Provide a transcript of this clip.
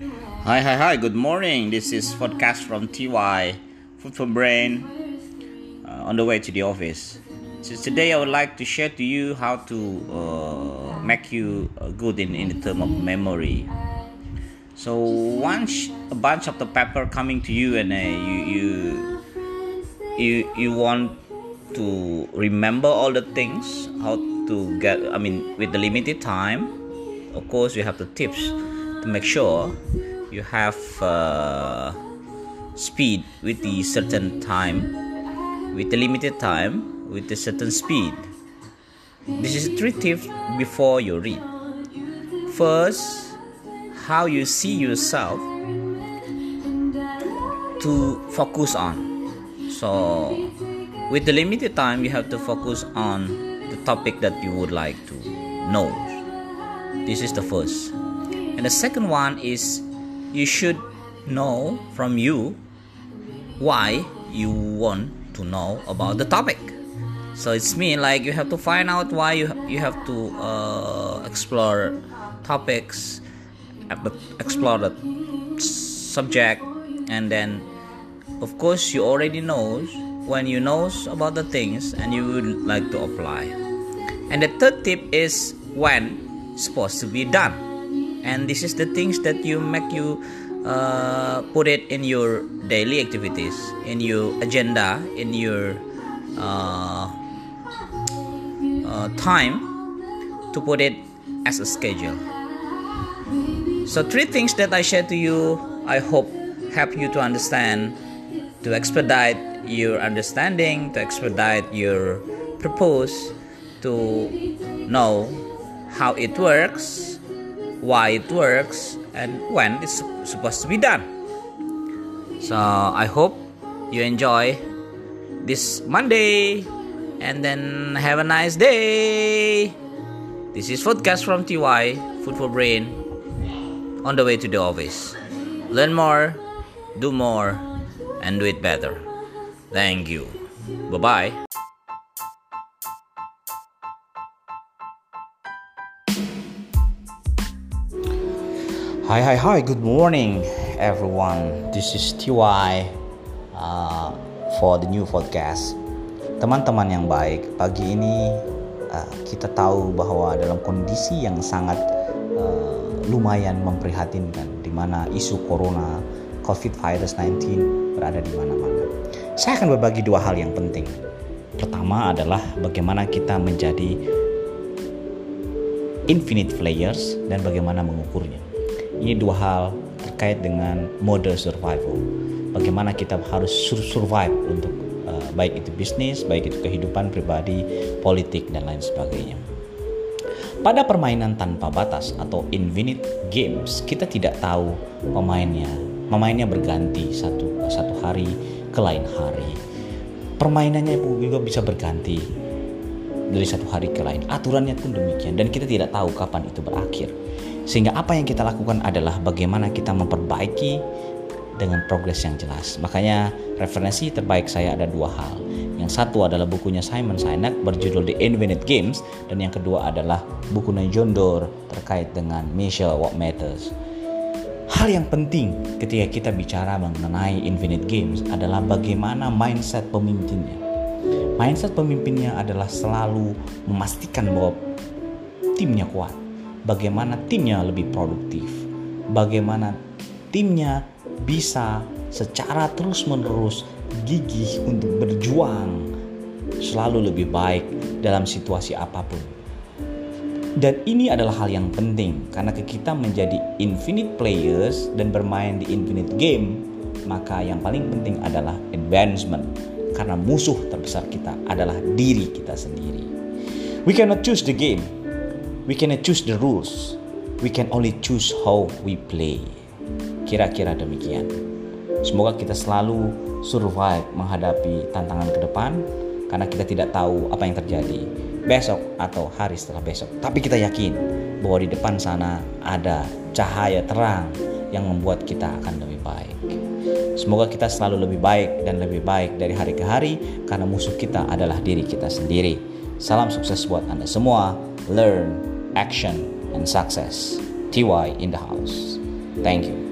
Hi, hi, hi. Good morning. This is podcast from TY Food for Brain uh, on the way to the office. So today I would like to share to you how to uh, make you uh, good in, in the term of memory. So once a bunch of the paper coming to you and uh, you you you you want to remember all the things how to get I mean with the limited time of course you have the tips to make sure you have uh, speed with the certain time with the limited time with the certain speed. This is three tips before you read. First how you see yourself to focus on. So with the limited time you have to focus on the topic that you would like to know. This is the first and the second one is you should know from you why you want to know about the topic. So it's mean like you have to find out why you you have to uh, explore topics explore the subject and then of course you already know when you knows about the things and you would like to apply. And the third tip is when it's supposed to be done and this is the things that you make you uh, put it in your daily activities in your agenda in your uh, uh, time to put it as a schedule. So three things that i share to you i hope help you to understand to expedite your understanding to expedite your purpose to know how it works why it works and when it's supposed to be done. So I hope you enjoy this Monday and then have a nice day. This is Foodcast from TY, Food for Brain, on the way to the office. Learn more, do more, and do it better. Thank you. Bye bye. Hi, hi, hi. Good morning, everyone. This is TY uh, for the new podcast. Teman-teman yang baik, pagi ini uh, kita tahu bahwa dalam kondisi yang sangat uh, lumayan memprihatinkan, di mana isu corona COVID virus 19 berada di mana-mana. Saya akan berbagi dua hal yang penting. Pertama adalah bagaimana kita menjadi infinite players dan bagaimana mengukurnya. Ini dua hal terkait dengan mode survival. Bagaimana kita harus survive untuk uh, baik itu bisnis, baik itu kehidupan pribadi, politik dan lain sebagainya. Pada permainan tanpa batas atau infinite games, kita tidak tahu pemainnya. Pemainnya berganti satu satu hari ke lain hari. Permainannya juga bisa berganti dari satu hari ke lain. Aturannya pun demikian dan kita tidak tahu kapan itu berakhir. Sehingga apa yang kita lakukan adalah bagaimana kita memperbaiki dengan progres yang jelas. Makanya referensi terbaik saya ada dua hal. Yang satu adalah bukunya Simon Sinek berjudul The Infinite Games dan yang kedua adalah bukunya John Doerr terkait dengan Measure What Matters. Hal yang penting ketika kita bicara mengenai Infinite Games adalah bagaimana mindset pemimpinnya. Mindset pemimpinnya adalah selalu memastikan bahwa timnya kuat, bagaimana timnya lebih produktif, bagaimana timnya bisa secara terus-menerus gigih untuk berjuang selalu lebih baik dalam situasi apa pun. Dan ini adalah hal yang penting karena kita menjadi infinite players dan bermain di infinite game, maka yang paling penting adalah advancement karena musuh terbesar kita adalah diri kita sendiri. We cannot choose the game, We cannot choose the rules. We can only choose how we play. Kira-kira demikian. Semoga kita selalu survive menghadapi tantangan ke depan karena kita tidak tahu apa yang terjadi besok atau hari setelah besok. Tapi kita yakin bahwa di depan sana ada cahaya terang yang membuat kita akan lebih baik. Semoga kita selalu lebih baik dan lebih baik dari hari ke hari karena musuh kita adalah diri kita sendiri. Salam sukses buat Anda semua. Learn, action, and success. TY in the house. Thank you.